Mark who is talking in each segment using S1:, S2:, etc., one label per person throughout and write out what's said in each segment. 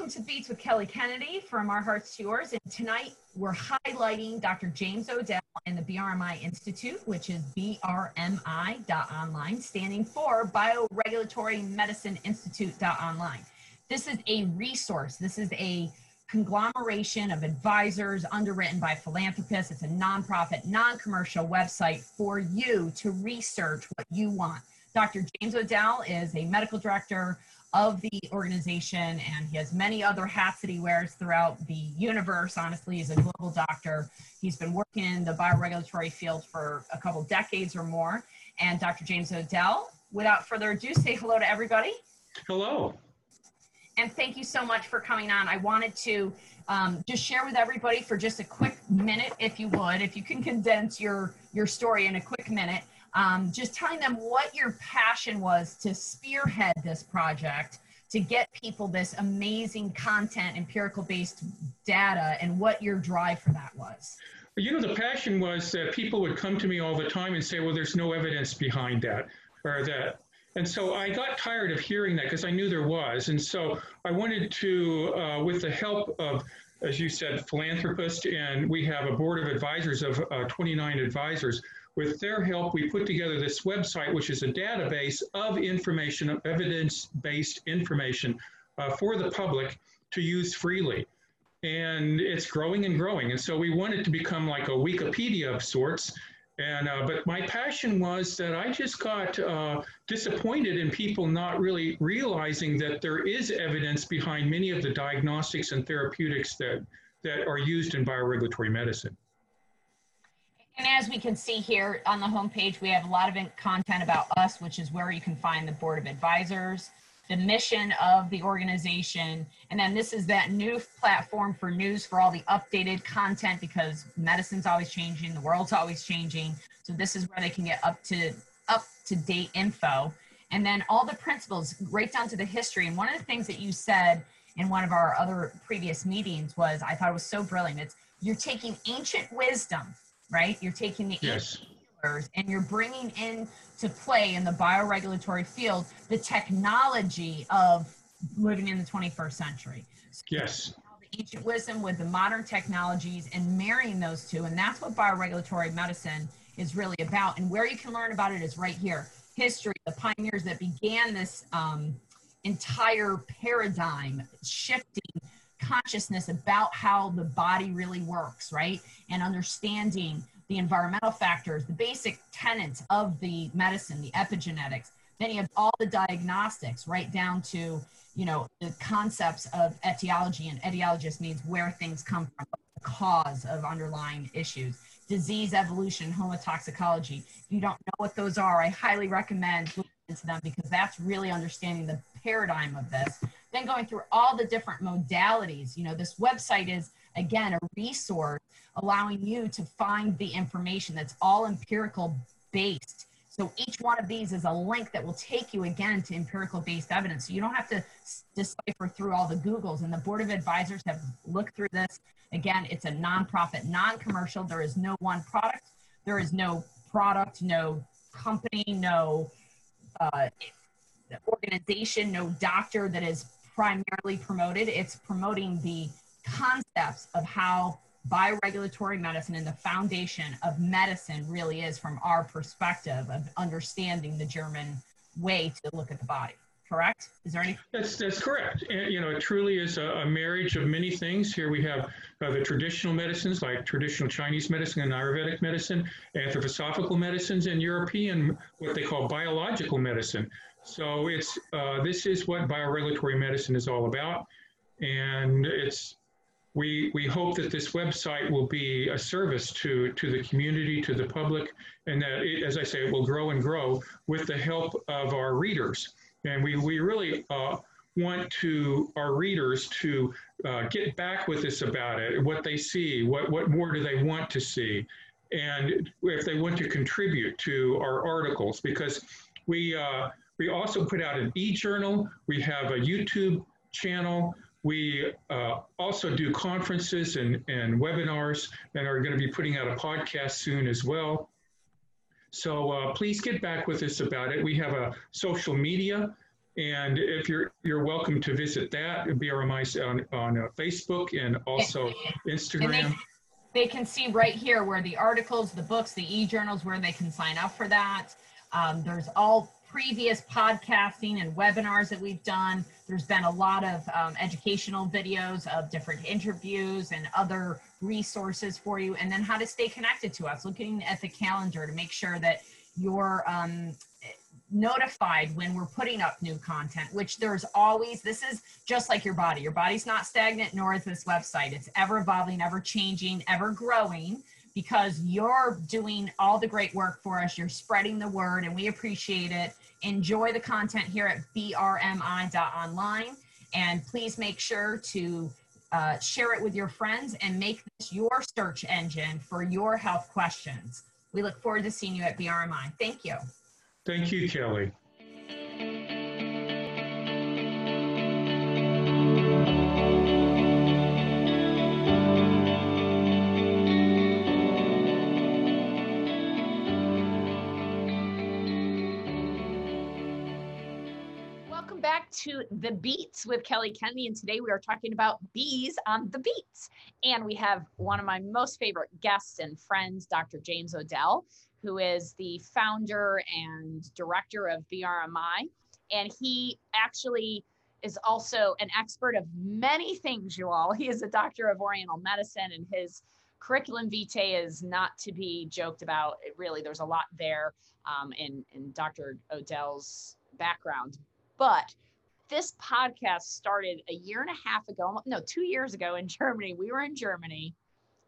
S1: welcome to Beats with Kelly Kennedy from Our Hearts to Yours. And tonight we're highlighting Dr. James Odell and the BRMI Institute, which is BRMI.online, standing for Bioregulatory Medicine Institute.online. This is a resource. This is a conglomeration of advisors underwritten by philanthropists. It's a nonprofit, non commercial website for you to research what you want. Dr. James Odell is a medical director of the organization and he has many other hats that he wears throughout the universe. Honestly, he's a global doctor. He's been working in the bioregulatory field for a couple decades or more. And Dr. James Odell, without further ado, say hello to everybody.
S2: Hello.
S1: And thank you so much for coming on. I wanted to um, just share with everybody for just a quick minute, if you would, if you can condense your, your story in a quick minute um, just telling them what your passion was to spearhead this project to get people this amazing content empirical based data and what your drive for that was.
S2: You know the passion was that people would come to me all the time and say well there's no evidence behind that or that. And so i got tired of hearing that because i knew there was. And so i wanted to uh, with the help of as you said philanthropists and we have a board of advisors of uh, 29 advisors with their help, we put together this website, which is a database of information, evidence-based information uh, for the public to use freely. And it's growing and growing. And so we want it to become like a Wikipedia of sorts. And, uh, but my passion was that I just got uh, disappointed in people not really realizing that there is evidence behind many of the diagnostics and therapeutics that, that are used in bioregulatory medicine.
S1: And as we can see here on the homepage, we have a lot of content about us, which is where you can find the board of advisors, the mission of the organization, and then this is that new platform for news for all the updated content because medicine's always changing, the world's always changing. So this is where they can get up to up to date info. And then all the principles right down to the history. And one of the things that you said in one of our other previous meetings was I thought it was so brilliant. It's you're taking ancient wisdom right? You're taking the
S2: yes.
S1: and you're bringing in to play in the bioregulatory field the technology of living in the 21st century.
S2: So yes.
S1: The ancient wisdom with the modern technologies and marrying those two, and that's what bioregulatory medicine is really about. And where you can learn about it is right here. History, the pioneers that began this um, entire paradigm shifting consciousness about how the body really works, right? And understanding the environmental factors, the basic tenets of the medicine, the epigenetics. Then you have all the diagnostics, right down to you know the concepts of etiology, and etiologist means where things come from, the cause of underlying issues. Disease evolution, homotoxicology. If you don't know what those are, I highly recommend looking into them because that's really understanding the paradigm of this then going through all the different modalities. You know, this website is, again, a resource allowing you to find the information that's all empirical based. So each one of these is a link that will take you again to empirical based evidence. So you don't have to decipher through all the Googles. And the Board of Advisors have looked through this. Again, it's a nonprofit, non commercial. There is no one product, there is no product, no company, no uh, organization, no doctor that is primarily promoted. It's promoting the concepts of how bioregulatory medicine and the foundation of medicine really is from our perspective of understanding the German way to look at the body. Correct? Is there any?
S2: That's that's correct. And, you know, it truly is a, a, marriage of many things. Here we have uh, the traditional medicines like traditional Chinese medicine and Ayurvedic medicine, anthroposophical medicines, and European what they call biological medicine. So it's uh, this is what bioregulatory medicine is all about, and it's we we hope that this website will be a service to to the community, to the public, and that it, as I say, it will grow and grow with the help of our readers. And we we really uh, want to our readers to uh, get back with us about it, what they see, what what more do they want to see, and if they want to contribute to our articles, because we uh, we also put out an e-journal. We have a YouTube channel. We uh, also do conferences and, and webinars and are going to be putting out a podcast soon as well. So uh, please get back with us about it. We have a social media And if you're you're welcome to visit that BRMI on on uh, Facebook and also Instagram.
S3: And they, they, can see right here where the articles, the books, the e-journals, where they can sign up for that. Um, there's all previous podcasting and webinars that we've done. There's been a lot of um, educational videos of different interviews and other resources for you, and then how to stay connected to us, looking at the calendar to make sure that you're um, notified when we're putting up new content, which there's always, this is just like your body. Your body's not stagnant, nor is this website. It's ever evolving, ever changing, ever growing because you're doing all the great work for us. You're spreading the word, and we appreciate it. Enjoy the content here at brmi.online, and please make sure to uh, share it with your friends and make this your search engine for your health questions. We look forward to seeing you at BRMI. Thank you.
S2: Thank you, Kelly.
S1: To The Beats with Kelly Kennedy. And today we are talking about bees on the beats. And we have one of my most favorite guests and friends, Dr. James Odell, who is the founder and director of BRMI. And he actually is also an expert of many things, you all. He is a doctor of Oriental medicine, and his curriculum vitae is not to be joked about. It really, there's a lot there um, in, in Dr. Odell's background. But this podcast started a year and a half ago, no, two years ago in Germany. We were in Germany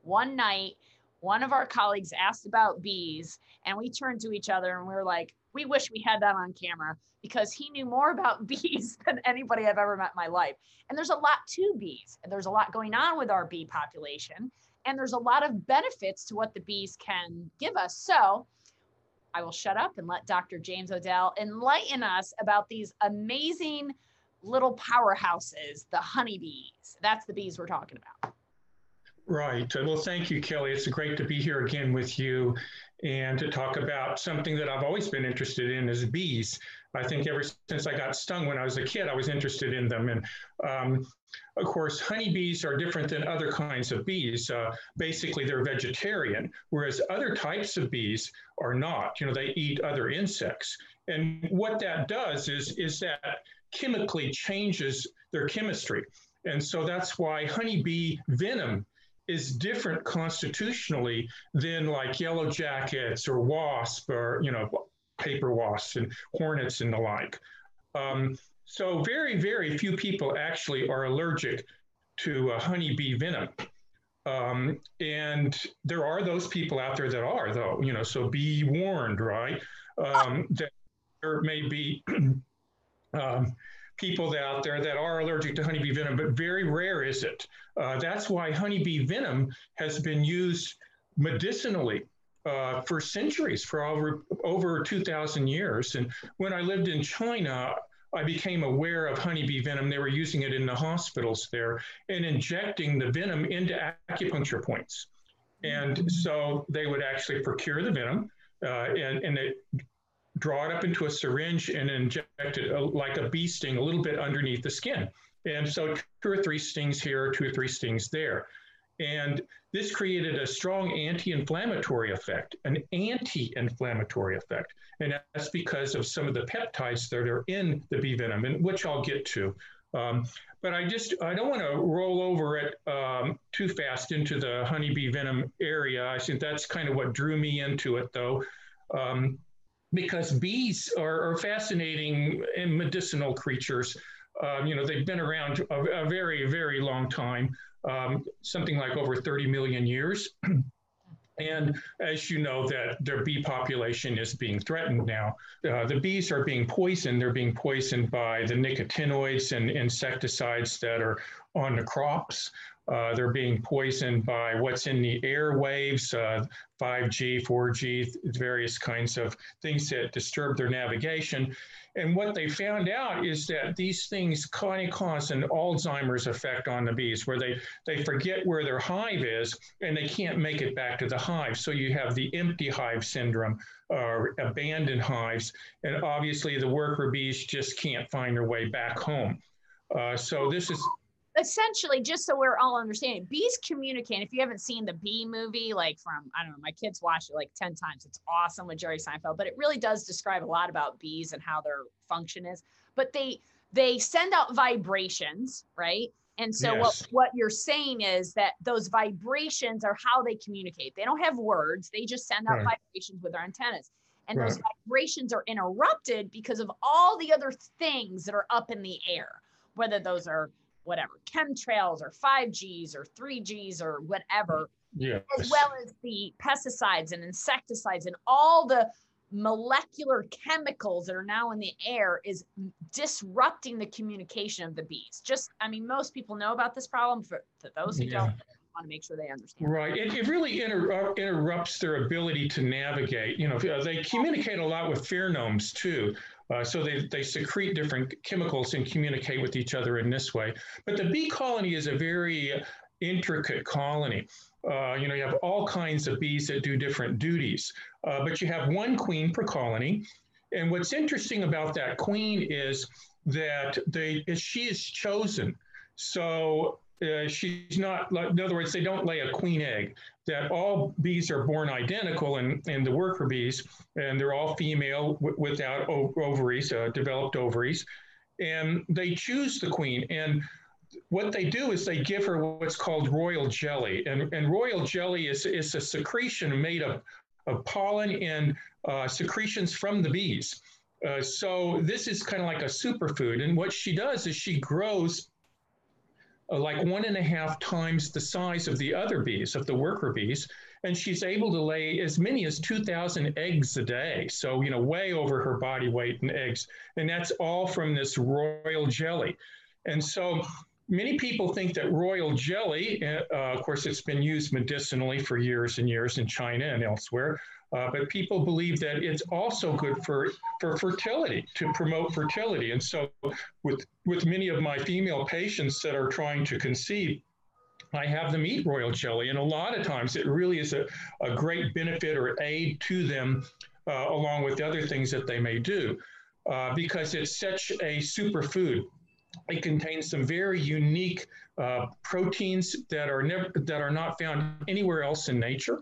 S1: one night. One of our colleagues asked about bees, and we turned to each other and we were like, we wish we had that on camera because he knew more about bees than anybody I've ever met in my life. And there's a lot to bees, and there's a lot going on with our bee population, and there's a lot of benefits to what the bees can give us. So, I will shut up and let Dr. James Odell enlighten us about these amazing little powerhouses, the honeybees. That's the bees we're talking about.
S2: Right. Well, thank you, Kelly. It's great to be here again with you and to talk about something that I've always been interested in is bees. I think ever since I got stung when I was a kid, I was interested in them. And um, of course, honeybees are different than other kinds of bees. Uh, basically, they're vegetarian, whereas other types of bees are not. You know, they eat other insects. And what that does is, is that chemically changes their chemistry. And so that's why honeybee venom is different constitutionally than like yellow jackets or wasp or, you know, paper wasps and hornets and the like. Um, so very, very few people actually are allergic to honeybee venom. Um, and there are those people out there that are, though, you know, so be warned, right? Um, that there may be um, people out there that are allergic to honeybee venom, but very rare is it. Uh, that's why honeybee venom has been used medicinally uh, for centuries, for over, over 2,000 years. And when I lived in China, I became aware of honeybee venom. They were using it in the hospitals there and injecting the venom into acupuncture points. And so they would actually procure the venom uh, and, and it draw it up into a syringe and inject it uh, like a bee sting a little bit underneath the skin. And so two or three stings here, two or three stings there. And this created a strong anti-inflammatory effect, an anti-inflammatory effect. And that's because of some of the peptides that are in the bee venom, and which I'll get to. Um, but I just, I don't want to roll over it um, too fast into the honeybee venom area. I think that's kind of what drew me into it, though. Um, because bees are, are fascinating and medicinal creatures. Um, you know, they've been around a, a very, very long time, um, something like over 30 million years. And as you know, that their bee population is being threatened now. Uh, the bees are being poisoned. They're being poisoned by the nicotinoids and insecticides that are on the crops. Uh, they're being poisoned by what's in the airwaves, uh, 5G, 4G, various kinds of things that disturb their navigation. And what they found out is that these things kind of cause an Alzheimer's effect on the bees, where they, they forget where their hive is and they can't make it back to the hive. So you have the empty hive syndrome or abandoned hives. And obviously, the worker bees just can't find their way back home. Uh, so this is
S1: essentially just so we're all understanding bees communicate if you haven't seen the bee movie like from i don't know my kids watched it like 10 times it's awesome with jerry seinfeld but it really does describe a lot about bees and how their function is but they they send out vibrations right and so yes. what what you're saying is that those vibrations are how they communicate they don't have words they just send out right. vibrations with their antennas and right. those vibrations are interrupted because of all the other things that are up in the air whether those are whatever chemtrails or 5Gs or 3Gs or whatever,
S2: yes.
S1: as well as the pesticides and insecticides and all the molecular chemicals that are now in the air is disrupting the communication of the bees. Just, I mean, most people know about this problem. For, for those who yeah. don't, want to make sure they understand.
S2: Right. It, it really inter- interrupts their ability to navigate. You know, they communicate a lot with pheromones too. Uh, so they, they secrete different chemicals and communicate with each other in this way. But the bee colony is a very intricate colony. Uh, you know, you have all kinds of bees that do different duties, uh, but you have one queen per colony. And what's interesting about that queen is that they, she is chosen. So uh, she's not, in other words, they don't lay a queen egg, that all bees are born identical in, in the worker bees, and they're all female w- without ovaries, uh, developed ovaries. And they choose the queen. And what they do is they give her what's called royal jelly. And, and royal jelly is, is a secretion made of, of pollen and uh, secretions from the bees. Uh, so this is kind of like a superfood. And what she does is she grows like one and a half times the size of the other bees, of the worker bees. And she's able to lay as many as 2,000 eggs a day. So, you know, way over her body weight in eggs. And that's all from this royal jelly. And so many people think that royal jelly, uh, of course, it's been used medicinally for years and years in China and elsewhere, uh, but people believe that it's also good for, for fertility, to promote fertility. And so with, with many of my female patients that are trying to conceive, I have them eat royal jelly. And a lot of times it really is a, a great benefit or aid to them uh, along with other things that they may do uh, because it's such a superfood. It contains some very unique uh, proteins that are never that are not found anywhere else in nature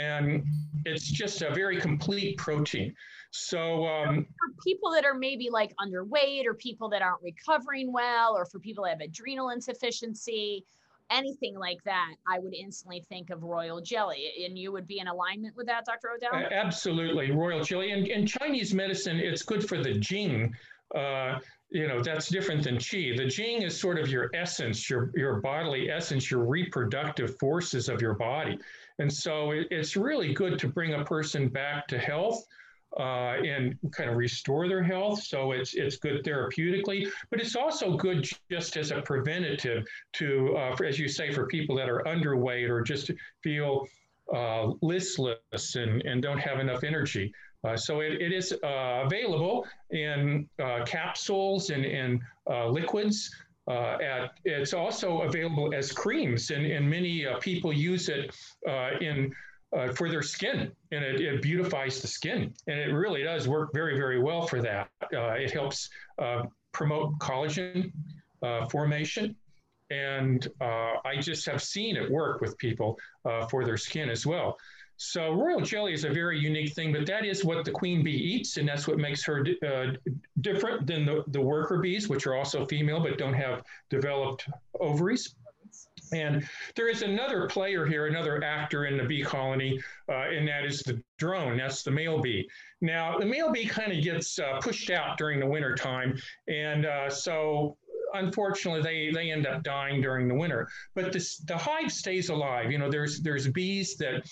S2: and it's just a very complete protein. So um,
S1: for people that are maybe like underweight or people that aren't recovering well or for people that have adrenal insufficiency, anything like that, I would instantly think of royal jelly. And you would be in alignment with that, Dr. Odell?
S2: Absolutely, royal jelly. And in Chinese medicine, it's good for the jing. Uh, you know, that's different than qi. The jing is sort of your essence, your, your bodily essence, your reproductive forces of your body. And so it, it's really good to bring a person back to health. Uh, and kind of restore their health. So it's it's good therapeutically, but it's also good just as a preventative to, uh, for, as you say, for people that are underweight or just feel uh, listless and, and don't have enough energy. Uh, so it, it is uh, available in uh, capsules and in liquids. Uh, at, it's also available as creams, and, and many uh, people use it uh, in uh, for their skin, and it, it, beautifies the skin, and it really does work very, very well for that. Uh, it helps uh, promote collagen formation, and I just have seen it work with people for their skin as well. So royal jelly is a very unique thing, but that is what the queen bee eats, and that's what makes her uh, different than the, the worker bees, which are also female but don't have developed ovaries. And there is another player here, another actor in the bee colony, uh, and that is the drone. That's the male bee. Now, the male bee kind of gets uh, pushed out during the winter time, and uh, so unfortunately they they end up dying during the winter. But this, the hive stays alive. You know, there's there's bees that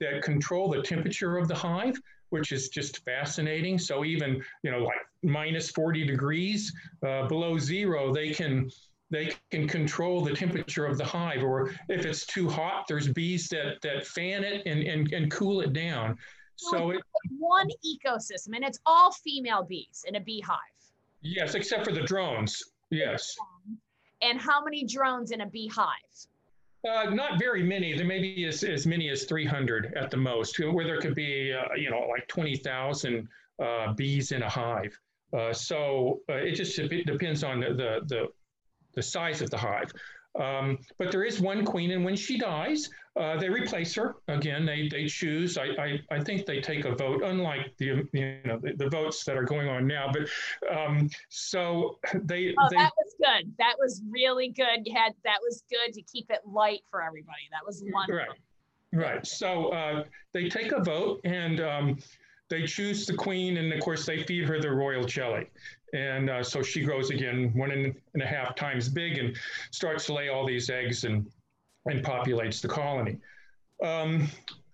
S2: that control the temperature of the hive, which is just fascinating. So even you know like minus 40 degrees uh, below zero, they can they can control the temperature of the hive. Or if it's too hot, there's bees that, that fan it and, and, and cool it down. So it,
S1: one ecosystem, and it's all female bees in a beehive.
S2: Yes, except for the drones. Yes.
S1: And how many drones in a beehive?
S2: Uh, not very many. There may be as, as many as 300 at the most, where there could be, uh, you know, like 20,000 uh, bees in a hive. Uh, so uh, it just depends on the, the, the, the size of the hive. Um, but there is one queen, and when she dies, uh, they replace her. Again, they, they choose. I, I, I, think they take a vote, unlike the you know the, the votes that are going on now. But um, so they.
S1: Oh,
S2: they,
S1: that was good. That was really good. You had that was good to keep it light for everybody. That was wonderful.
S2: Right. Right. So uh, they take a vote, and um, they choose the queen, and of course they feed her the royal jelly. And uh, so she grows again one and a half times big and starts to lay all these eggs and, and populates the colony. Um,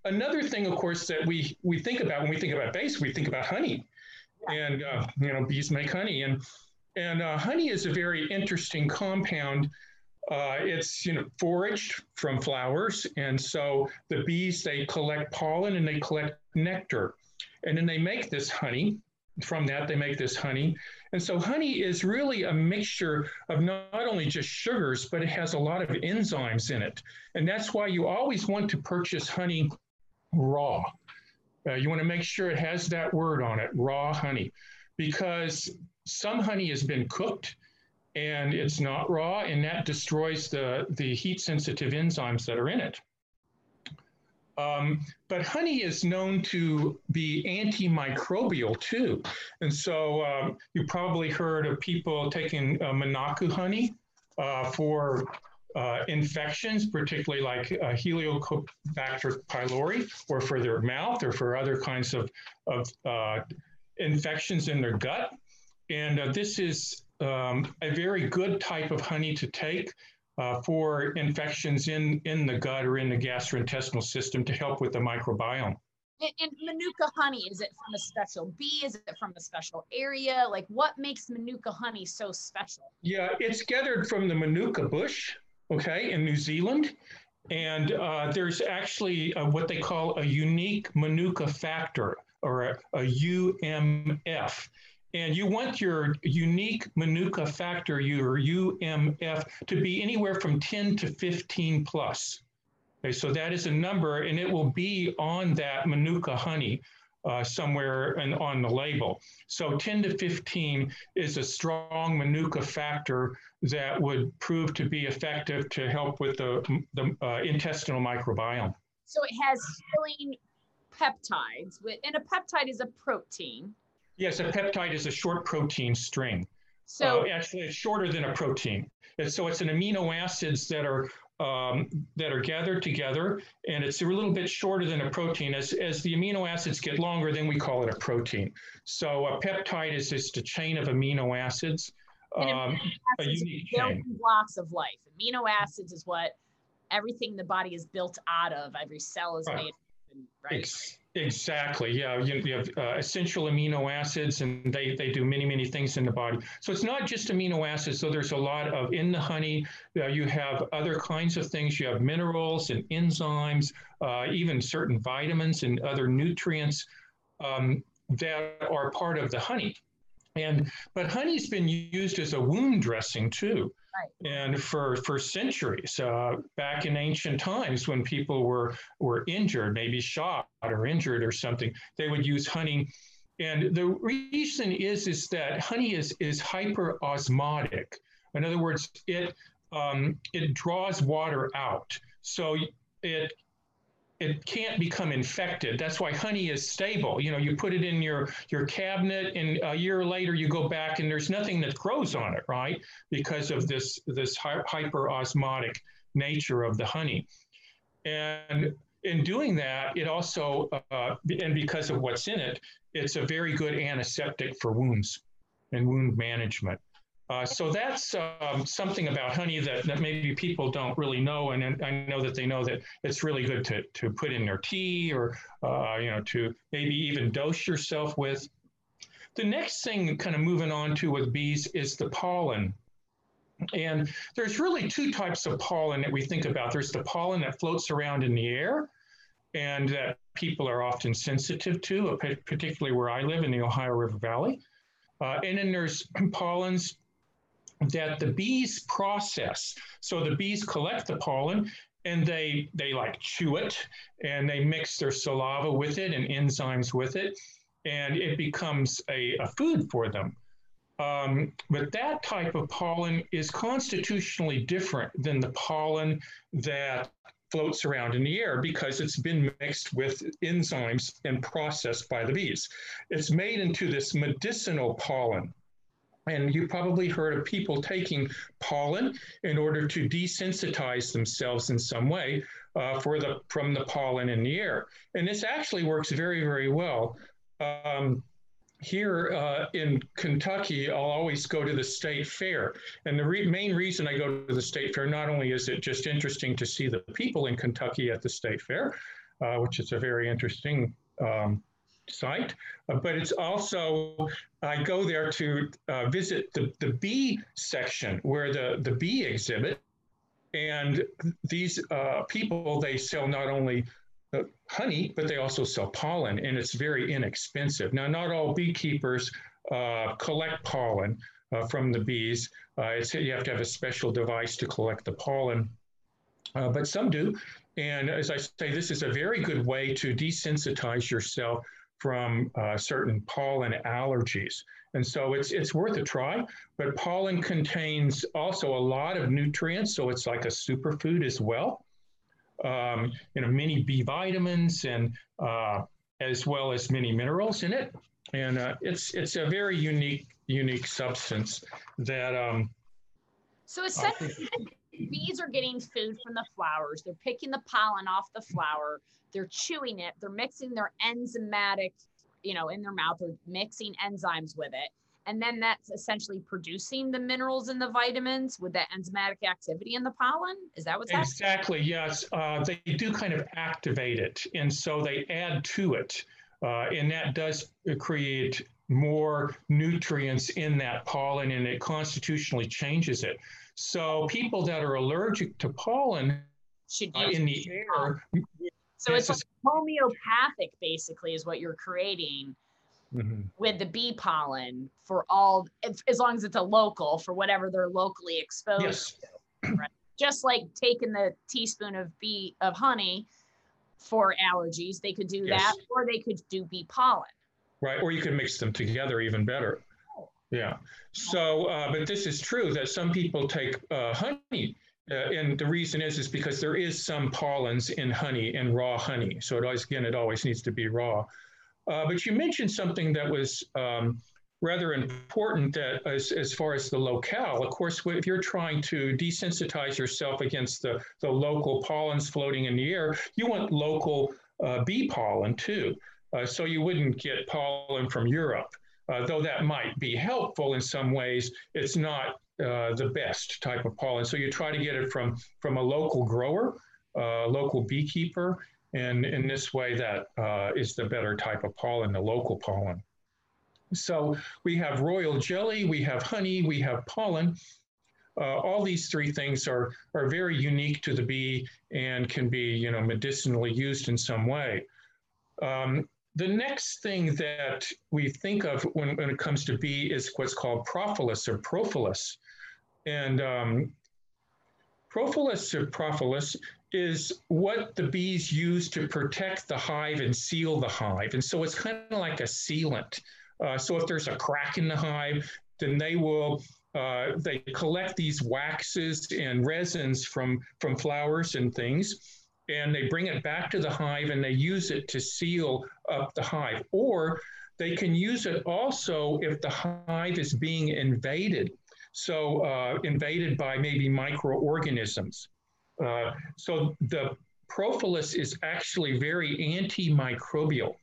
S2: another thing, of course, that we, we think about when we think about bees, we think about honey. And, uh, you know, bees make honey. And, and uh, honey is a very interesting compound. Uh, it's you know foraged from flowers, and so the bees they collect pollen and they collect nectar, and then they make this honey. From that, they make this honey. And so, honey is really a mixture of not only just sugars, but it has a lot of enzymes in it. And that's why you always want to purchase honey raw. Uh, you want to make sure it has that word on it raw honey, because some honey has been cooked and it's not raw, and that destroys the, the heat sensitive enzymes that are in it. Um, but honey is known to be antimicrobial too. And so um, you probably heard of people taking uh, Manuka honey uh, for uh, infections, particularly like uh, Helicobacter pylori, or for their mouth or for other kinds of, of uh, infections in their gut. And uh, this is um, a very good type of honey to take uh, for infections in, in the gut or in the gastrointestinal system to help with the microbiome.
S1: And, and, Manuka honey, is it from a special bee? Is it from a special area? Like what makes Manuka honey so special?
S2: Yeah, it's gathered from the Manuka bush, okay, in New Zealand. And uh, there's actually a, what they call a unique Manuka factor or a, a UMF. And you want your unique Manuka factor, your UMF, to be anywhere from 10 to 15 plus. Okay, so that is a number, and it will be on that Manuka honey uh, somewhere in, on the label. So 10 to 15 is a strong Manuka factor that would prove to be effective to help with the, the uh, intestinal microbiome.
S1: So it has healing peptides, and a peptide is a protein.
S2: Yes, a peptide is a short protein string. So uh, actually, it's shorter than a protein. And so it's an amino acids that are um, that are gathered together, and it's a little bit shorter than a protein. As, as the amino acids get longer, then we call it a protein. So a peptide is just a chain of amino acids, um,
S1: a unique chain. blocks of life. Amino acids is what everything the body is built out of. Every cell is right. made. Right.
S2: Ex- Exactly. Yeah, you, you have uh, essential amino acids, and they they do many many things in the body. So it's not just amino acids. So there's a lot of in the honey. Uh, you have other kinds of things. You have minerals and enzymes, uh, even certain vitamins and other nutrients um, that are part of the honey. And but honey's been used as a wound dressing too. And for, for centuries, uh, back in ancient times when people were, were injured, maybe shot or injured or something, they would use honey. And the reason is, is that honey is, is hyperosmotic. In other words, it, um, it draws water out. So it it can't become infected. That's why honey is stable. You know, you put it in your your cabinet, and a year later you go back, and there's nothing that grows on it, right? Because of this this hyperosmotic nature of the honey, and in doing that, it also uh, and because of what's in it, it's a very good antiseptic for wounds and wound management. Uh, so that's um, something about honey that, that maybe people don't really know, and, and, I know that they know that it's really good to, to put in their tea or uh, you know to maybe even dose yourself with. The next thing, kind of moving on to with bees, is the pollen. And there's really two types of pollen that we think about. There's the pollen that floats around in the air and that people are often sensitive to, particularly where I live in the Ohio River Valley. Uh, and then there's pollens that the bees process. So the bees collect the pollen and they they like chew it and they mix their saliva with it and enzymes with it and it becomes a, a food for them. Um, but that type of pollen is constitutionally different than the pollen that floats around in the air because it's been mixed with enzymes and processed by the bees. It's made into this medicinal pollen. And you probably heard of people taking pollen in order to desensitize themselves in some way uh, for the, from the pollen in the air. And this actually works very, very well. Um, here uh, in Kentucky, I'll always go to the state fair. And the re main reason I go to the state fair, not only is it just interesting to see the people in Kentucky at the state fair, uh, which is a very interesting um, site, uh, but it's also, I go there to uh, visit the, the bee section where the, the bee exhibit. And these uh, people, they sell not only uh, honey, but they also sell pollen, and it's very inexpensive. Now, not all beekeepers uh, collect pollen from the bees. Uh, you have to have a special device to collect the pollen, but some do. And as I say, this is a very good way to desensitize yourself from uh, certain pollen allergies. And so it's, it's worth a try, but pollen contains also a lot of nutrients, so it's like a superfood as well um, you know, many B vitamins and uh, as well as many minerals in it. And uh, it's it's a very unique unique substance that. Um,
S1: so essentially, bees are getting food from the flowers. They're picking the pollen off the flower. They're chewing it. They're mixing their enzymatic, you know, in their mouth. They're mixing enzymes with it and then that's essentially producing the minerals and the vitamins with that enzymatic activity in the pollen is that what's
S2: exactly happening? yes uh, they do kind of activate it and so they add to it uh, and that does create more nutrients in that pollen and it constitutionally changes it so people that are allergic to pollen should uh, in the air
S1: so it's like homeopathic basically is what you're creating mm-hmm. with the bee pollen for all, as long as it's a local for whatever they're locally exposed yes. to. Right? Just like taking the teaspoon of bee of honey for allergies, they could do yes. that, or they could do bee pollen.
S2: Right, or you could mix them together even better. Yeah. So, uh, but this is true that some people take uh, honey, uh, and the reason is is because there is some pollens in honey in raw honey. So it always again it always needs to be raw. Uh, but you mentioned something that was um, rather important that as, as far as the locale. Of course, if you're trying to desensitize yourself against the, the local pollens floating in the air, you want local uh, bee pollen too. Uh, so you wouldn't get pollen from Europe. Uh, though that might be helpful in some ways, it's not uh, the best type of pollen. So you try to get it from, from a local grower, uh, local beekeeper, and in this way, that uh, is the better type of pollen, the local pollen. So we have royal jelly, we have honey, we have pollen. Uh, all these three things are, are very unique to the bee and can be you know, medicinally used in some way. Um, the next thing that we think of when, when it comes to bee is what's called propolis or propolis. And um, propolis or propolis is what the bees use to protect the hive and seal the hive. And so it's kind of like a sealant. Uh, so if there's a crack in the hive, then they will uh, they collect these waxes and resins from from flowers and things, and they bring it back to the hive and they use it to seal up the hive. Or they can use it also if the hive is being invaded. So uh, invaded by maybe microorganisms. Uh, so the propolis is actually very antimicrobial.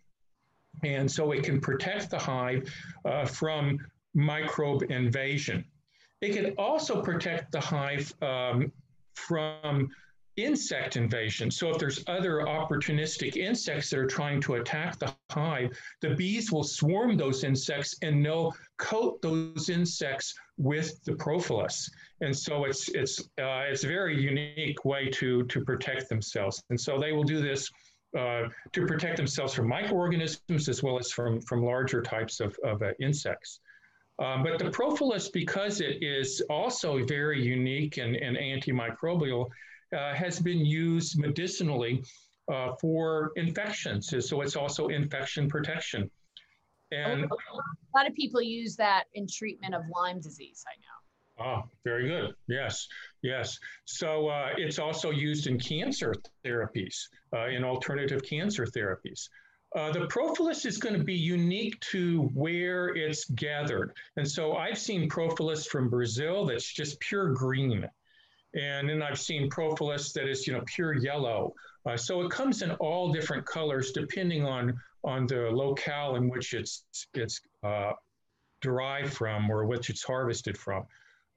S2: And so it can protect the hive uh, from microbe invasion. It can also protect the hive um, from insect invasion. So if there's other opportunistic insects that are trying to attack the hive, the bees will swarm those insects and they'll coat those insects with the propolis. And so it's it's uh, it's a very unique way to to protect themselves. And so they will do this uh, to protect themselves from microorganisms as well as from from larger types of, of uh, insects. Um, but the propolis, because it is also very unique and, and antimicrobial, uh, has been used medicinally uh, for infections. So it's also infection protection. And
S1: a lot of people use that in treatment of Lyme disease, I know.
S2: Ah, very good. Yes, yes. So uh, it's also used in cancer therapies, uh, in alternative cancer therapies. Uh, the propolis is going to be unique to where it's gathered. And so I've seen propolis from Brazil that's just pure green. And then I've seen propolis that is, you know, pure yellow. Uh, so it comes in all different colors depending on, on the locale in which it's, it's uh, derived from or which it's harvested from.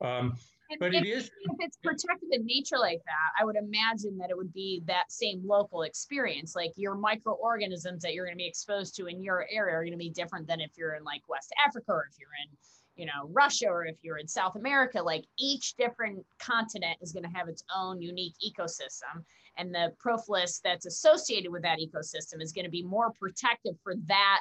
S2: Um, but
S1: if,
S2: it is.
S1: If it's protected in nature like that, I would imagine that it would be that same local experience. Like your microorganisms that you're going to be exposed to in your area are going to be different than if you're in like West Africa or if you're in, you know, Russia or if you're in South America. Like each different continent is going to have its own unique ecosystem. And the propolis that's associated with that ecosystem is going to be more protective for that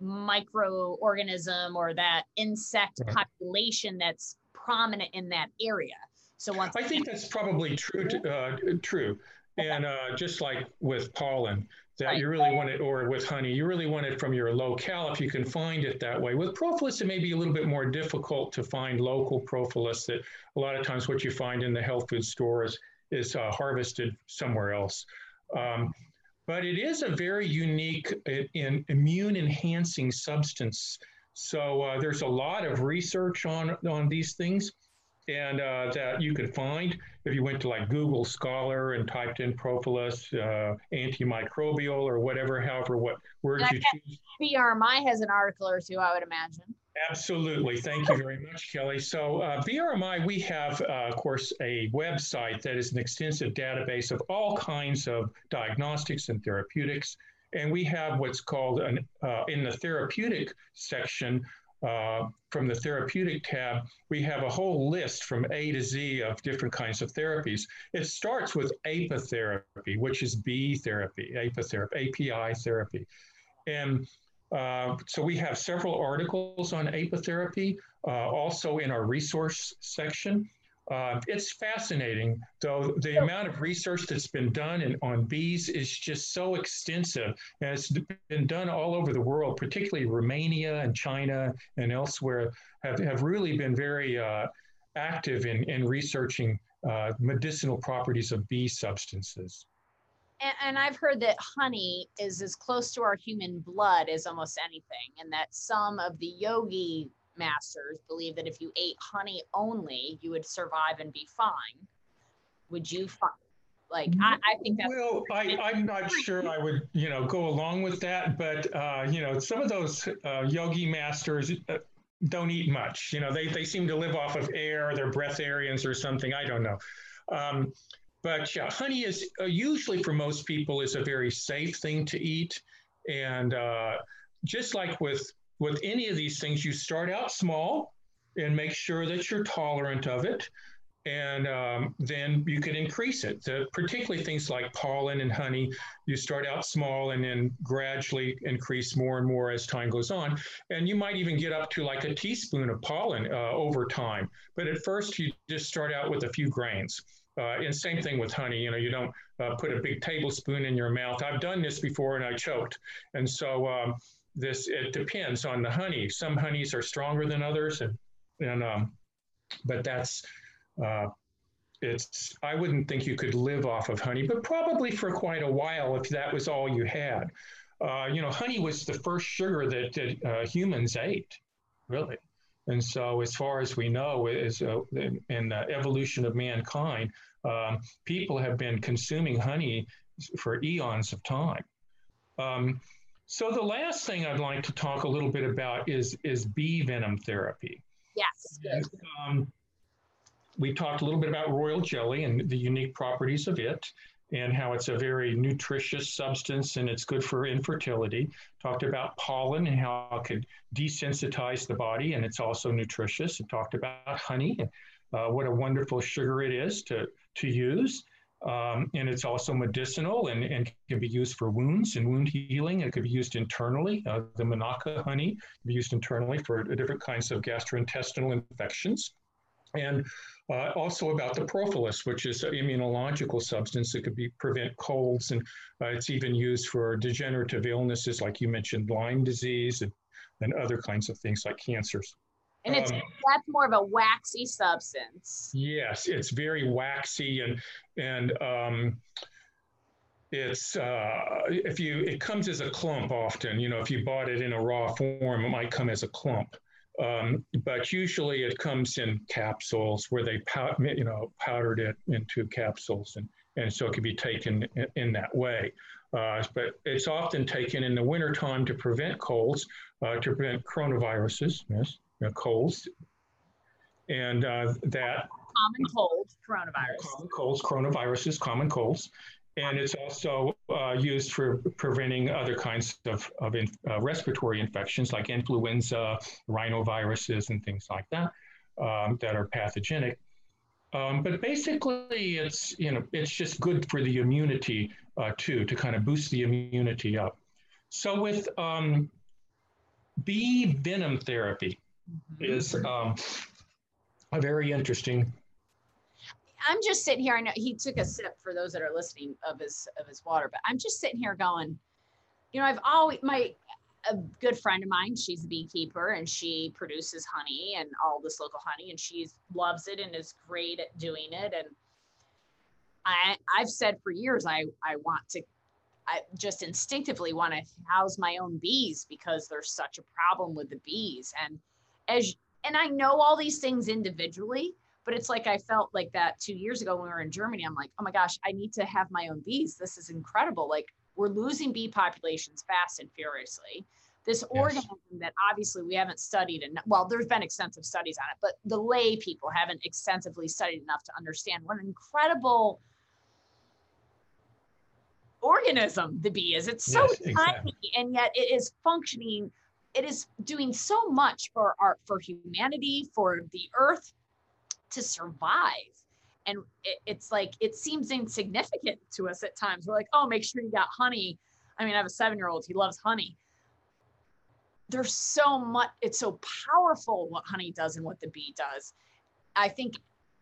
S1: microorganism or that insect right. population that's prominent in that area. So once
S2: I think that's probably true. To, uh, true, and uh, just like with pollen, that right. you really want it, or with honey, you really want it from your locale if you can find it that way. With propolis, it may be a little bit more difficult to find local propolis. That a lot of times what you find in the health food stores is uh, harvested somewhere else. Um, but it is a very unique in immune enhancing substance so uh, there's a lot of research on, on these things and uh, that you could find if you went to like Google Scholar and typed in propolis, uh, antimicrobial, or whatever, however, what words you choose.
S1: BRMI has an article or two, I would imagine.
S2: Absolutely. Thank you very much, Kelly. So, uh, BRMI, we have, uh, of course, a website that is an extensive database of all kinds of diagnostics and therapeutics. And we have what's called an, uh, in the therapeutic section uh, from the therapeutic tab, we have a whole list from A to Z of different kinds of therapies. It starts with apitherapy, which is bee therapy, apitherapy, API therapy. And uh, so we have several articles on apitherapy, uh, also in our resource section. Uh, it's fascinating, though the amount of research that's been done in, on bees is just so extensive. And it's been done all over the world, particularly Romania and China and elsewhere have, have really been very uh, active in, in researching uh, medicinal properties of bee substances.
S1: And, and, I've heard that honey is as close to our human blood as almost anything, and that some of the yogi masters believe that if you ate honey only, you would survive and be fine. Would you find? Like I, I think that.
S2: Well, I, I'm not sure I would, you know, go along with that. But uh, you know, some of those uh, yogi masters uh, don't eat much. You know, they they seem to live off of air, their breatharians or something. I don't know. Um, but yeah, honey is uh, usually for most people is a very safe thing to eat, and uh, just like with with any of these things, you start out small and make sure that you're tolerant of it. And um, then you can increase it. The, particularly things like pollen and honey, you start out small and then gradually increase more and more as time goes on. And you might even get up to like a teaspoon of pollen uh, over time. But at first, you just start out with a few grains. Uh, and same thing with honey. You know, you don't uh, put a big tablespoon in your mouth. I've done this before and I choked. And so um, this it depends on the honey. Some honeys are stronger than others, and and um, but that's uh, it's. I wouldn't think you could live off of honey, but probably for quite a while if that was all you had. Uh, you know, honey was the first sugar that, that uh, humans ate, really. And so, as far as we know, is uh, in, the evolution of mankind, um, people have been consuming honey for eons of time. Um, so the last thing I'd like to talk a little bit about is is bee venom therapy.
S1: Yes.
S2: And, um, we talked a little bit about royal jelly and the unique properties of it and how it's a very nutritious substance and it's good for infertility. Talked about pollen and how it could desensitize the body and it's also nutritious. And talked about honey and uh, what a wonderful sugar it is to, to use. Um, and it's also medicinal and, and can be used for wounds and wound healing. It could be used internally. Uh, the Manuka honey can be used internally for different kinds of gastrointestinal infections. And uh, also about the propolis, which is an immunological substance that could be prevent colds, and uh, it's even used for degenerative illnesses like you mentioned, Lyme disease and, and other kinds of things like cancers.
S1: And it's um, that's more of a waxy substance.
S2: Yes, it's very waxy and and um, it's uh, if you it comes as a clump often. You know, if you bought it in a raw form, it might come as a clump. Um, but usually it comes in capsules where they pow- you know powdered it into capsules and and so it can be taken in, in that way. Uh, but it's often taken in the wintertime to prevent colds, uh, to prevent coronaviruses, yes, you know, colds, and uh, that
S1: common cold, coronavirus.
S2: Common colds, coronaviruses, common colds and it's also uh, used for preventing other kinds of, of in, uh, respiratory infections like influenza, rhinoviruses, and things like that um, that are pathogenic. Um, but basically, it's you know it's just good for the immunity uh, too to kind of boost the immunity up. So with um, bee venom therapy. Is um, a very interesting
S1: I'm just sitting here. I know he took a sip for those that are listening of his of his water, but I'm just sitting here going, you know, I've always my a good friend of mine, she's a beekeeper and she produces honey and all this local honey and she loves it and is great at doing it. And I I've said for years I I want to I just instinctively want to house my own bees because there's such a problem with the bees. And as and I know all these things individually, but it's like I felt like that two years ago when we were in Germany. I'm like, oh my gosh, I need to have my own bees. This is incredible. Like we're losing bee populations fast and furiously. This yes. organism that obviously we haven't studied and well, there's been extensive studies on it, but the lay people haven't extensively studied enough to understand what an incredible organism the bee is. It's so yes, tiny and yet it is functioning. It is doing so much for our for humanity, for the earth, to survive. And it, it's like, it seems insignificant to us at times. We're like, oh, make sure you got honey. I mean, I have a seven year old, he loves honey. There's so much, it's so powerful what honey does and what the bee does. I think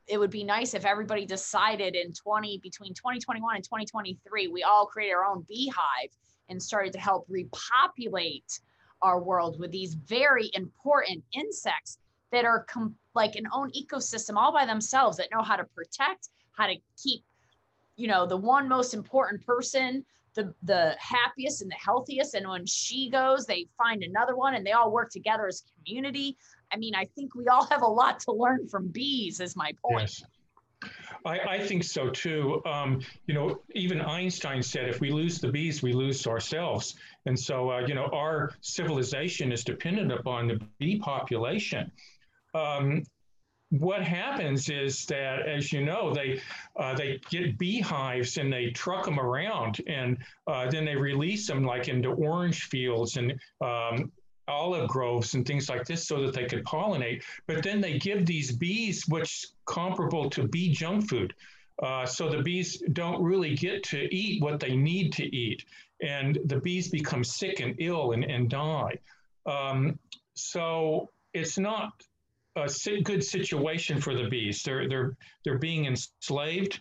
S1: it would be nice if everybody decided in 20 between 2021 and 2023 we all created our own beehive and started to help repopulate our world with these very important insects that are com- like an own ecosystem all by themselves that know how to protect, how to keep, you know, the one most important person the the happiest and the healthiest and when she goes they find another one and they all work together as community i mean i think we all have a lot to learn from bees is my point yes.
S2: I, I think so too. Um, you know, even Einstein said if we lose the bees, we lose ourselves. And so, uh, you know, our civilization is dependent upon the bee population um, what happens is that, as you know, they uh, they get beehives and they truck them around, and uh, then they release them like into orange fields and um, olive groves and things like this, so that they could pollinate. But then they give these bees what's comparable to bee junk food. Uh, so the bees don't really get to eat what they need to eat, and the bees become sick and ill and, and die. Um, so it's not a good situation for the bees. They're they're they're being enslaved,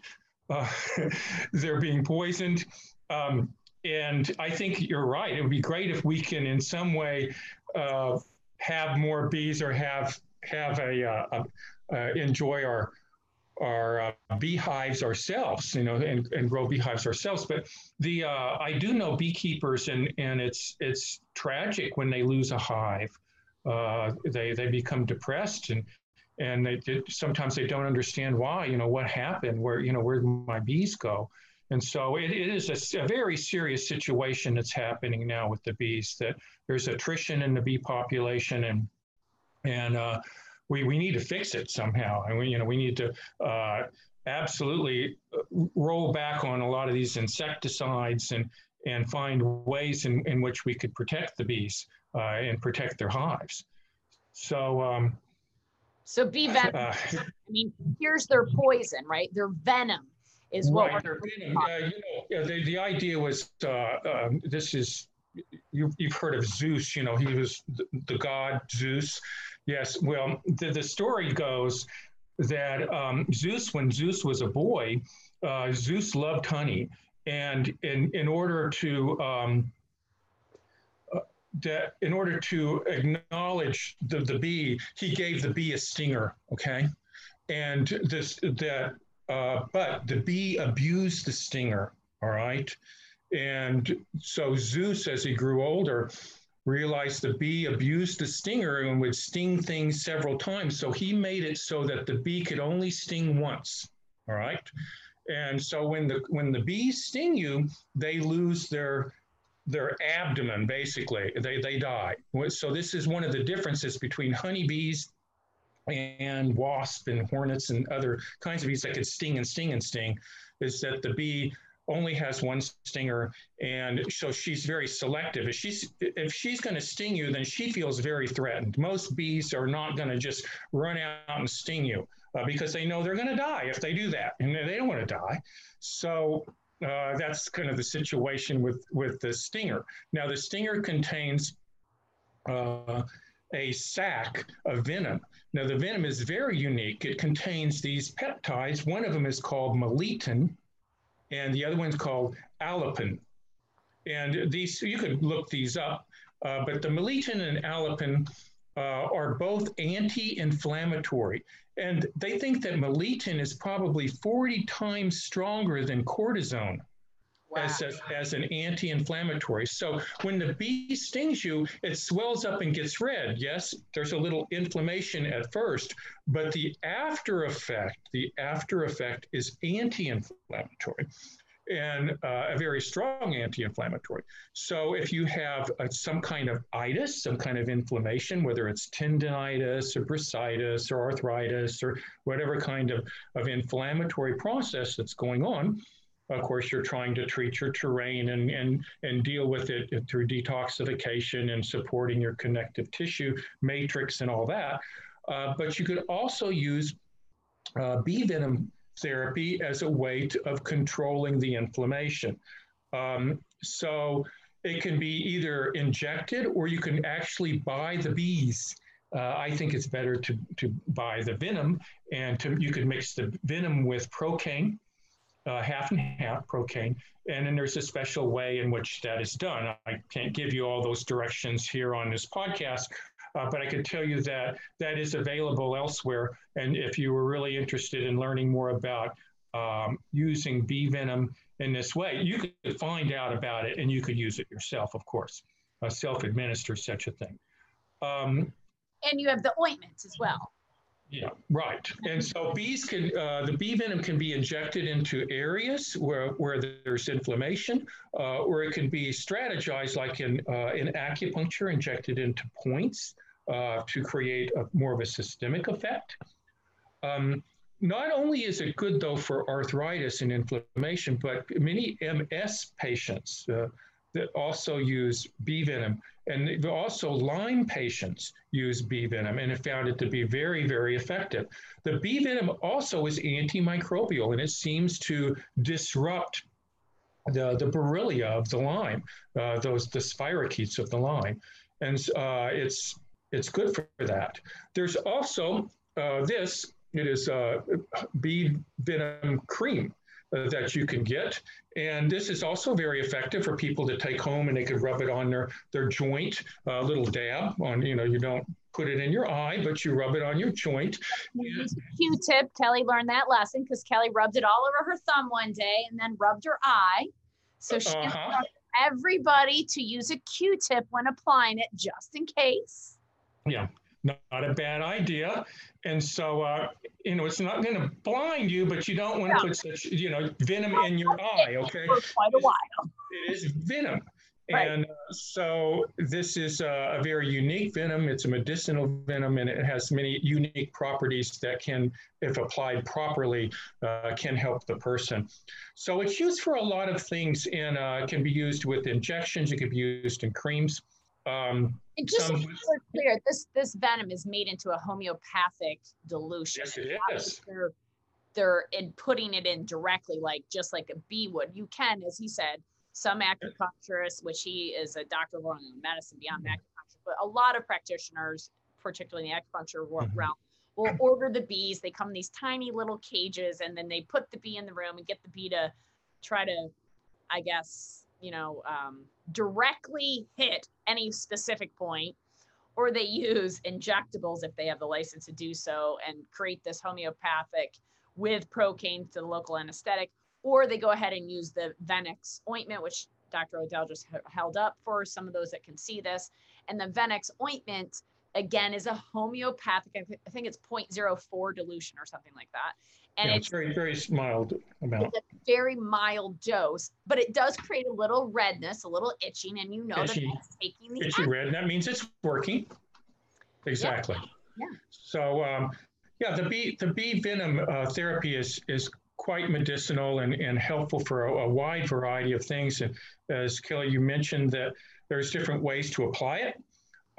S2: uh, they're being poisoned, um, and I think you're right. It would be great if we can, in some way, uh, have more bees or have have a, uh, a uh, enjoy our our uh, beehives ourselves, you know, and, and grow beehives ourselves. But the uh, I do know beekeepers, and and it's it's tragic when they lose a hive uh, they they become depressed and and they sometimes they don't understand why you know what happened where you know where my bees go and so it, it is a, a, very serious situation that's happening now with the bees that there's attrition in the bee population and and uh, we, we need to fix it somehow. And we, you know, we need to uh, absolutely uh, roll back on a lot of these insecticides and, and find ways in, in which we could protect the bees uh, and protect their hives. So, um,
S1: so bee venom. Uh, I mean, here's their poison, right? Their venom is what right, we're. Venom,
S2: uh, you know, the, the idea was uh, um, this is you, you've heard of Zeus. You know, he was the, the god Zeus. Yes. Well, the, the story goes that um, Zeus, when Zeus was a boy, uh, Zeus loved honey, and in in order to um, uh, that in order to acknowledge the, the bee, he gave the bee a stinger. Okay, and this that uh, but the bee abused the stinger. All right, and so Zeus, as he grew older, realized the bee abused the stinger and would sting things several times. So he made it so that the bee could only sting once. All right. And so when the when the bees sting you, they lose their their abdomen basically. They they die. So this is one of the differences between honeybees and wasp and hornets and other kinds of bees that could sting and sting and sting, is that the bee only has one stinger and so she's very selective. If she's if she's going to sting you then she feels very threatened. Most bees are not going to just run out and sting you uh, because they know they're going to die if they do that and they don't want to die. So uh, that's kind of the situation with with the stinger. Now the stinger contains uh, a sac of venom. Now the venom is very unique. It contains these peptides. One of them is called melittin and the other one's called alipin. And these, you could look these up, uh, but the melittin and alipin uh, are both anti-inflammatory. And they think that melittin is probably 40 times stronger than cortisone wow. as, a, as an anti-inflammatory. So when the bee stings you, it swells up and gets red. Yes, there's a little inflammation at first, but the after effect, the after effect is anti-inflammatory and uh, a very strong anti-inflammatory. So if you have uh, some kind of itis, some kind of inflammation, whether it's tendinitis or bursitis or arthritis or whatever kind of, of inflammatory process that's going on, of course, you're trying to treat your terrain and, and, and deal with it through detoxification and supporting your connective tissue matrix and all that. Uh, but you could also use uh, bee venom therapy as a way to, of controlling the inflammation. Um, so it can be either injected or you can actually buy the bees. Uh, I think it's better to, to buy the venom and to, you could mix the venom with procaine uh, half and half procaine. And then there's a special way in which that is done. I can't give you all those directions here on this podcast, uh, but I can tell you that that is available elsewhere. And if you were really interested in learning more about um, using bee venom in this way, you could find out about it and you could use it yourself, of course, uh, self administer such a thing. Um,
S1: and you have the ointments as well.
S2: Yeah, right. And so bees can, uh, the bee venom can be injected into areas where, where there's inflammation, uh, or it can be strategized like in, uh, in acupuncture, injected into points uh, to create a, more of a systemic effect. Um, not only is it good though for arthritis and inflammation, but many MS patients uh, that also use bee venom and also Lyme patients use bee venom and have found it to be very, very effective. The bee venom also is antimicrobial and it seems to disrupt the, the Borrelia of the Lyme, uh, those the spirochetes of the Lyme. And uh, it's, it's good for that. There's also uh, this, it is uh, bee venom cream that you can get. And this is also very effective for people to take home and they could rub it on their, their joint, a uh, little dab on, you know, you don't put it in your eye, but you rub it on your joint.
S1: Q-tip, Kelly learned that lesson because Kelly rubbed it all over her thumb one day and then rubbed her eye. So she uh-huh. everybody to use a Q-tip when applying it just in case.
S2: Yeah, not, a bad idea. And so, uh, you know, it's not going to blind you, but you don't want to put such, you know, venom in your eye, okay?
S1: For quite a while.
S2: It is venom. Right. And uh, so this is a, a, very unique venom. It's a medicinal venom and it has many unique properties that can, if applied properly, uh, can help the person. So it's used for a lot of things and uh, can be used with injections. It can be used in creams. Um,
S1: and just some, to be clear, this this venom is made into a homeopathic dilution.
S2: Yes, it is.
S1: They're, they're in putting it in directly, like just like a bee would. You can, as he said, some acupuncturists, which he is a doctor of medicine beyond mm-hmm. acupuncture, but a lot of practitioners, particularly in the acupuncture mm-hmm. realm, will order the bees. They come in these tiny little cages, and then they put the bee in the room and get the bee to try to, I guess, you know, um, directly hit any specific point, or they use injectables if they have the license to do so and create this homeopathic with procaine to the local anesthetic, or they go ahead and use the Venex ointment, which Dr. Odell just held up for some of those that can see this. And the Venex ointment, again, is a homeopathic, I think it's 0.04 dilution or something like that
S2: and yeah, it's, it's, very very mild amount.
S1: It's a very mild dose, but it does create a little redness, a little itching, and you know itchy, that that's taking the
S2: itchy red. That means it's working. Exactly.
S1: Yeah. yeah.
S2: So um, yeah, the bee the bee venom uh, therapy is is quite medicinal and, and helpful for a, a, wide variety of things. And as Kelly, you mentioned that there's different ways to apply it.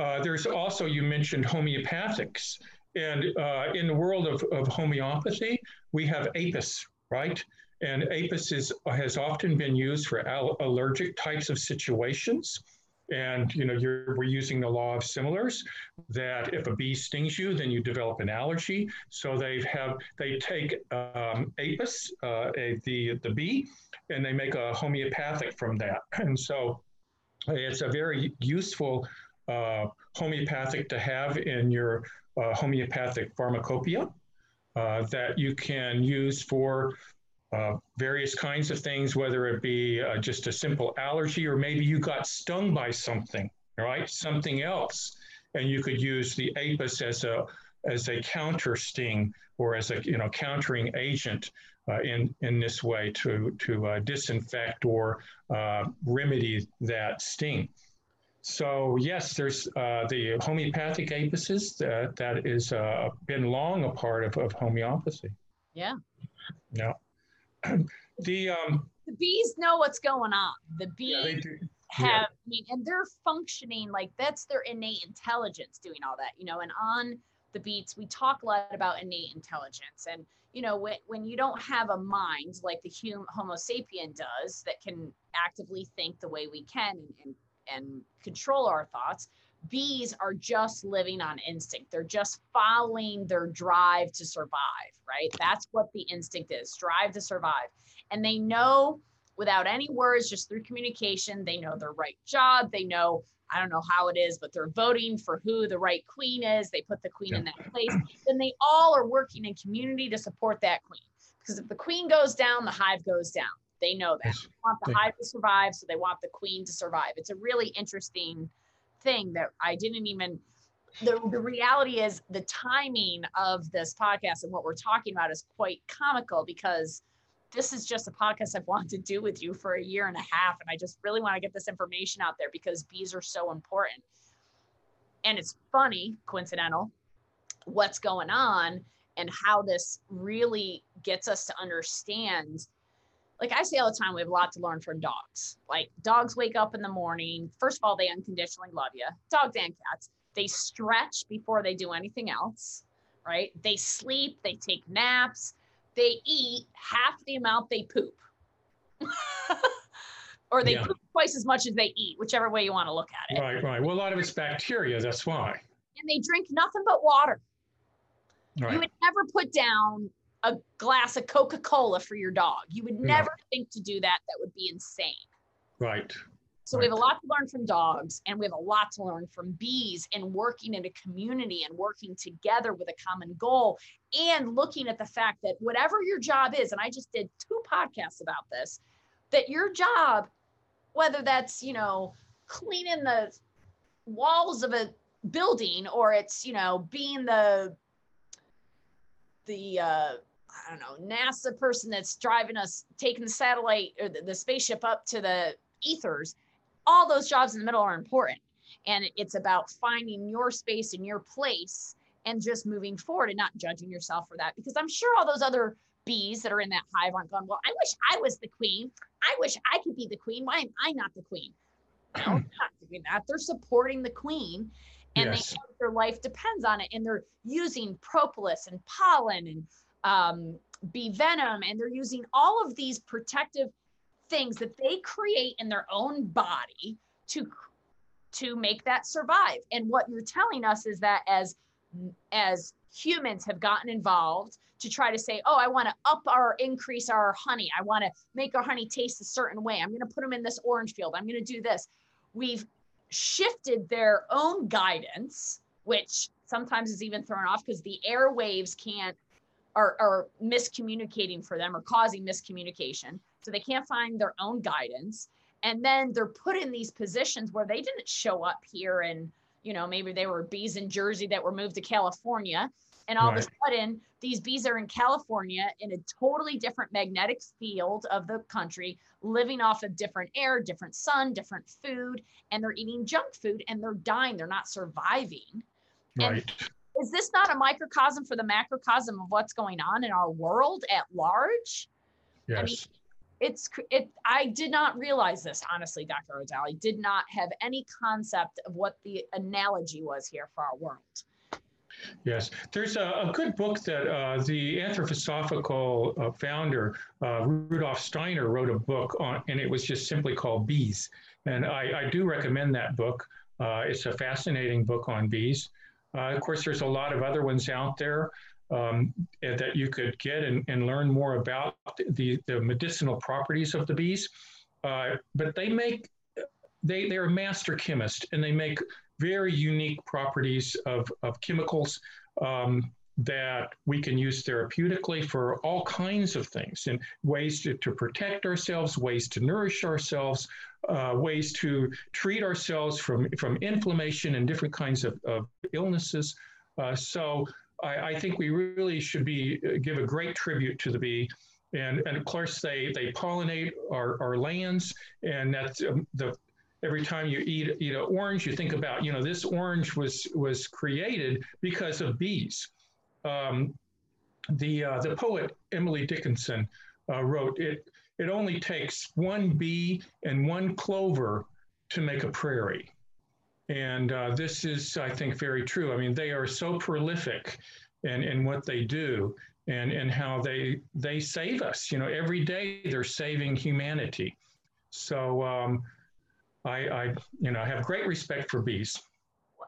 S2: Uh, there's also, you mentioned homeopathics. And uh, in the world of, of homeopathy, we have apis, right? And apis is, has often been used for al- allergic types of situations. And you know, we're using the law of similars that if a bee stings you, then you develop an allergy. So they have they take um, apis, uh, a, the the bee, and they make a homeopathic from that. And so it's a very useful uh, homeopathic to have in your uh, homeopathic pharmacopoeia uh, that you can use for uh, various kinds of things, whether it be uh, just a simple allergy or maybe you got stung by something, right? Something else. And you could use the apis as a, as a counter sting or as a you know countering agent uh, in, in this way to, to uh, disinfect or remedy that sting. So yes, there's uh, the homeopathic apices that that is uh, been long a part of, of homeopathy.
S1: Yeah.
S2: No. the um,
S1: the bees know what's going on. The bees yeah, have, yeah. I mean, and they're functioning like that's their innate intelligence doing all that, you know. And on the beats, we talk a lot about innate intelligence, and you know, when when you don't have a mind like the human Homo sapien does that can actively think the way we can and, and and control our thoughts bees are just living on instinct. They're just following their drive to survive right? That's what the instinct is drive to survive. And they know without any words just through communication they know their right job they know i don't know how it is but they're voting for who the right queen is. They put the queen yeah. in that place. Then they all are working in community to support that queen. Because if the queen goes down the hive goes down they know that. They want the hive to survive, so they want the queen to survive. It's a really interesting thing that I didn't even the, the reality is the timing of this podcast and what we're talking about is quite comical because this is just a podcast I've wanted to do with you for a year and a half. And I just really want to get this information out there because bees are so important. And it's funny, coincidental, what's going on and how this really gets us to understand like I say all the time, we have a lot to learn from dogs. Like dogs wake up in the morning. First of all, they unconditionally love you. Dogs and cats. They stretch before they do anything else, right? They sleep, they take naps, they eat half the amount they poop. or they yeah. poop twice as much as they eat, whichever way you want to look at it.
S2: Right, right. Well, a lot of it's bacteria, that's why.
S1: And they drink nothing but water. Right. You would never put down a glass of Coca Cola for your dog. You would never think to do that. That would be insane.
S2: Right.
S1: So right. we have a lot to learn from dogs and we have a lot to learn from bees and working in a community and working together with a common goal and looking at the fact that whatever your job is, and I just did two podcasts about this, that your job, whether that's, you know, cleaning the walls of a building or it's, you know, being the the uh I don't know, NASA person that's driving us, taking the satellite or the, the spaceship up to the ethers, all those jobs in the middle are important. And it's about finding your space and your place and just moving forward and not judging yourself for that. Because I'm sure all those other bees that are in that hive aren't going, well, I wish I was the queen. I wish I could be the queen. Why am I not the queen? No, not doing that. They're supporting the queen and yes. they their life depends on it. And they're using propolis and pollen and um, bee venom, and they're using all of these protective things that they create in their own body to to make that survive. And what you're telling us is that as as humans have gotten involved to try to say, oh, I want to up our increase our honey. I want to make our honey taste a certain way. I'm going to put them in this orange field. I'm going to do this. We've shifted their own guidance, which sometimes is even thrown off because the airwaves can't are, are miscommunicating for them or causing miscommunication. So they can't find their own guidance. And then they're put in these positions where they didn't show up here and, you know, maybe they were bees in Jersey that were moved to California. And all right. of a sudden, these bees are in California in a totally different magnetic field of the country, living off of different air, different sun, different food, and they're eating junk food and they're dying. They're not surviving. Right. And is this not a microcosm for the macrocosm of what's going on in our world at large?
S2: Yes. I mean,
S1: it's it i did not realize this honestly dr odell i did not have any concept of what the analogy was here for our world
S2: Yes, there's a, a good book that uh, the anthroposophical uh, founder, uh, Rudolf Steiner, wrote a book on, and it was just simply called Bees. And I, I do recommend that book. Uh, it's a fascinating book on bees. Uh, of course, there's a lot of other ones out there um, that you could get and, and learn more about the, the medicinal properties of the bees. Uh, but they make, they, they're a master chemist and they make very unique properties of, of chemicals um, that we can use therapeutically for all kinds of things and ways to, to protect ourselves, ways to nourish ourselves, uh, ways to treat ourselves from, from inflammation and different kinds of, of illnesses. Uh, so I, I, think we really should be uh, give a great tribute to the bee. And, and of course, they, they pollinate our, our lands, and that's um, the every time you eat eat an orange, you think about you know this orange was was created because of bees. Um, the uh, the poet Emily Dickinson uh, wrote it. It only takes one bee and one clover to make a prairie. And uh, this is, I think, very true. I mean, they are so prolific in, in what they do and, and how they they save us. You know, every day they're saving humanity. So um, I, I, you know, have great respect for bees.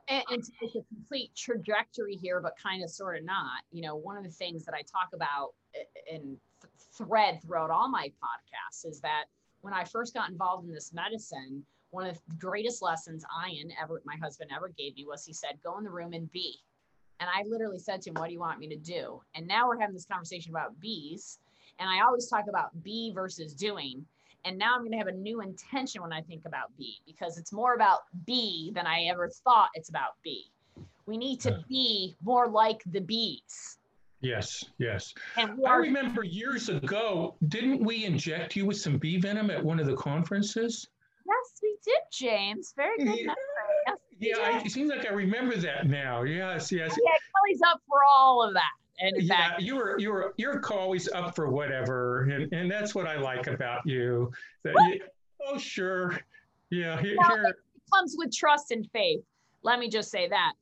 S1: And, and take a complete trajectory here, but kind of sort of not, you know, one of the things that I talk about eh, eh, in thread throughout all my podcasts is that when I first got involved in this medicine, one of the greatest lessons Ian ever, my husband ever gave me was he said, go in the room and be. And I literally said to him, what do you want me to do? And now we're having this conversation about bees. And I always talk about be versus doing. And now I'm going to have a new intention when I think about B because it's more about B than I ever thought it's about B. We need to be more like the bees.
S2: Yes, yes. And I remember years ago, didn't we inject you with some bee venom at one of the conferences?
S1: Yes, we did, James. Very good
S2: yeah. Yes, yeah, I, it seems like I remember that now. Yes, yes.
S1: Yeah, Kelly's up for all of that. And
S2: yeah, fact, you were you were you're always up for whatever, and, and that's what I like about you. That you, oh sure, yeah. Here, well,
S1: here. It comes with trust and faith. Let me just say that.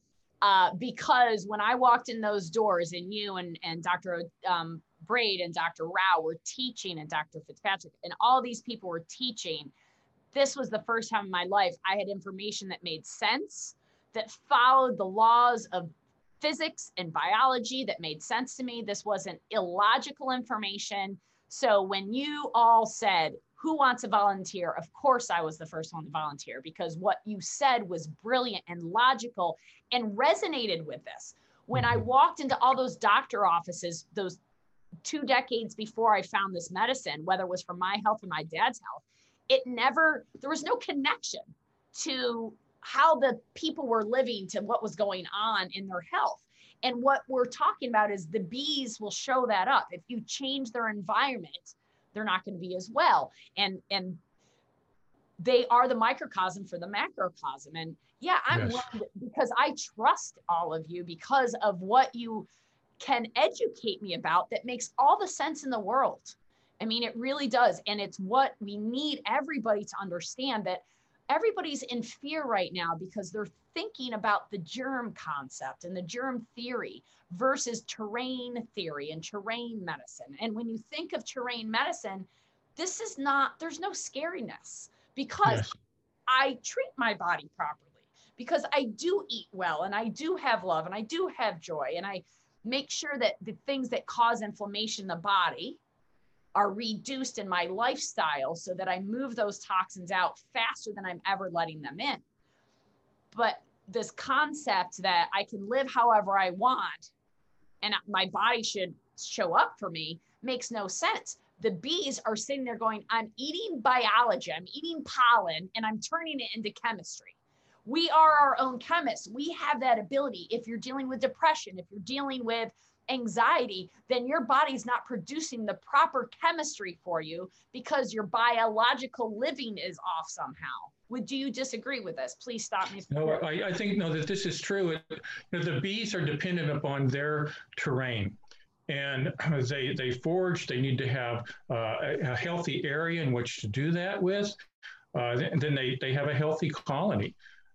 S1: Uh, because when I walked in those doors, and you and and Dr. Um, Braid and Dr. Rau were teaching, and Dr. Fitzpatrick, and all these people were teaching. This was the first time in my life I had information that made sense, that followed the laws of physics and biology that made sense to me. This wasn't illogical information. So when you all said, who wants to volunteer? Of course, I was the first one to volunteer because what you said was brilliant and logical and resonated with this. When I mm-hmm. walked into all those doctor offices, those two decades before I found this medicine, whether it was for my health or my dad's health, it never, there was no connection to how the people were living to what was going on in their health. And what we're talking about is the bees will show that up. If you change their environment, they're not going to be as well. And and they are the microcosm for the macrocosm. And yeah, I'm yes. because I trust all of you because of what you can educate me about that makes all the sense in the world. I mean, it really does. And it's what we need everybody to understand that everybody's in fear right now because they're thinking about the germ concept and the germ theory versus terrain theory and terrain medicine. And when you think of terrain medicine, this is not, there's no scariness because yes. I treat my body properly, because I do eat well and I do have love and I do have joy and I make sure that the things that cause inflammation in the body are reduced in my lifestyle so that I move those toxins out faster than I'm ever letting them in. But this concept that I can live however I want and my body should show up for me makes no sense. The bees are sitting there going, I'm eating biology, I'm eating pollen, and I'm turning it into chemistry. We are our own chemists. We have that ability. If you're dealing with depression, if you're dealing with anxiety, then your body's not producing the proper chemistry for you because your biological living is off somehow. Would do you disagree with this? Please stop me.
S2: No, I, I think no that this is true. the bees are dependent upon their terrain and they they forage. They need to have uh, a healthy area in which to do that with. Uh, then they they have a healthy colony.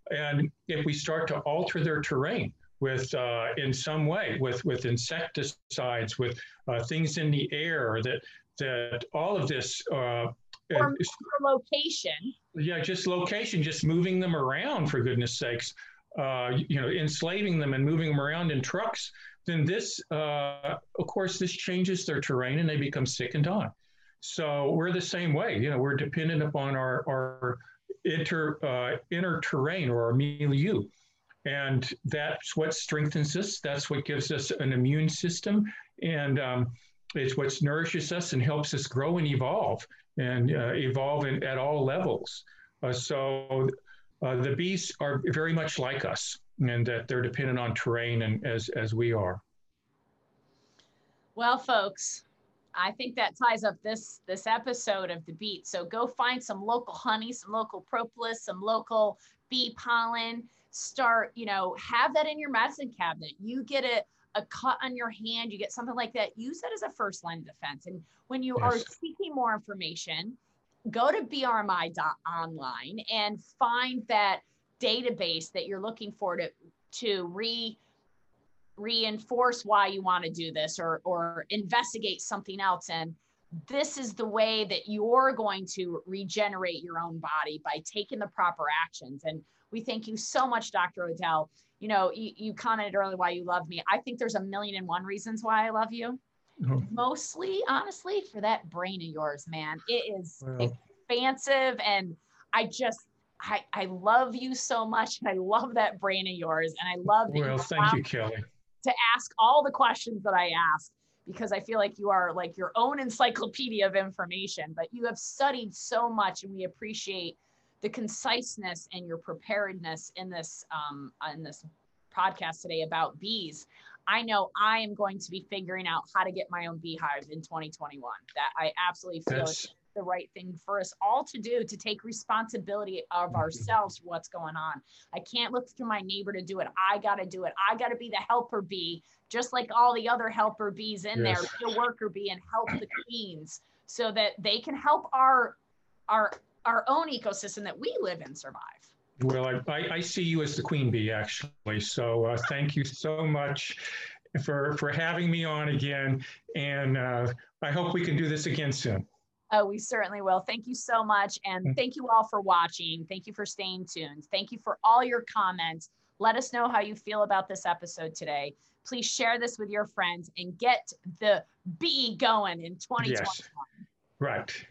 S2: And if we start to alter their terrain, with uh, in some way with with insecticides with uh, things in the air that that all of this uh,
S1: or location.
S2: Yeah just location just moving them around for goodness sakes. Uh, you know enslaving them and moving them around in trucks then this uh, of course this changes their terrain and they become sick and die. So we're the same way you know we're dependent upon our our inter uh, inner terrain or our milieu and that's what strengthens us. That's what gives us an immune system. And um, it's what nourishes us and helps us grow and evolve and uh, evolve in, at all levels. Uh, so uh, the bees are very much like us and that they're dependent on terrain and as, as we are.
S1: Well, folks, I think that ties up this this episode of the beat. So go find some local honey, some local propolis, some local bee pollen start, you know, have that in your medicine cabinet. You get a, a cut on your hand, you get something like that, use that as a first line of defense. And when you yes. are seeking more information, go to brmi.online and find that database that you're looking for to, to re reinforce why you want to do this or or investigate something else and this is the way that you're going to regenerate your own body by taking the proper actions and we thank you so much, Dr. Odell. You know, you, you commented earlier why you love me. I think there's a million and one reasons why I love you. Oh. Mostly, honestly, for that brain of yours, man. It is expansive and I just I, I love you so much. And I love that brain of yours. And I love
S2: that well, thank you, Kelly.
S1: To ask all the questions that I ask because I feel like you are like your own encyclopedia of information, but you have studied so much and we appreciate the conciseness and your preparedness in this um, in this podcast today about bees. I know I am going to be figuring out how to get my own beehive in 2021. That I absolutely feel is the right thing for us all to do to take responsibility of mm-hmm. ourselves for what's going on. I can't look to my neighbor to do it. I got to do it. I got to be the helper bee, just like all the other helper bees in yes. there, be a worker bee and help the queens so that they can help our our our own ecosystem that we live in survive.
S2: Well, I, I see you as the queen bee, actually. So uh, thank you so much for, for having me on again. And uh, I hope we can do this again soon.
S1: Oh, we certainly will. Thank you so much. And mm. thank you all for watching. Thank you for staying tuned. Thank you for all your comments. Let us know how you feel about this episode today. Please share this with your friends and get the bee going in 2021. Yes.
S2: Right.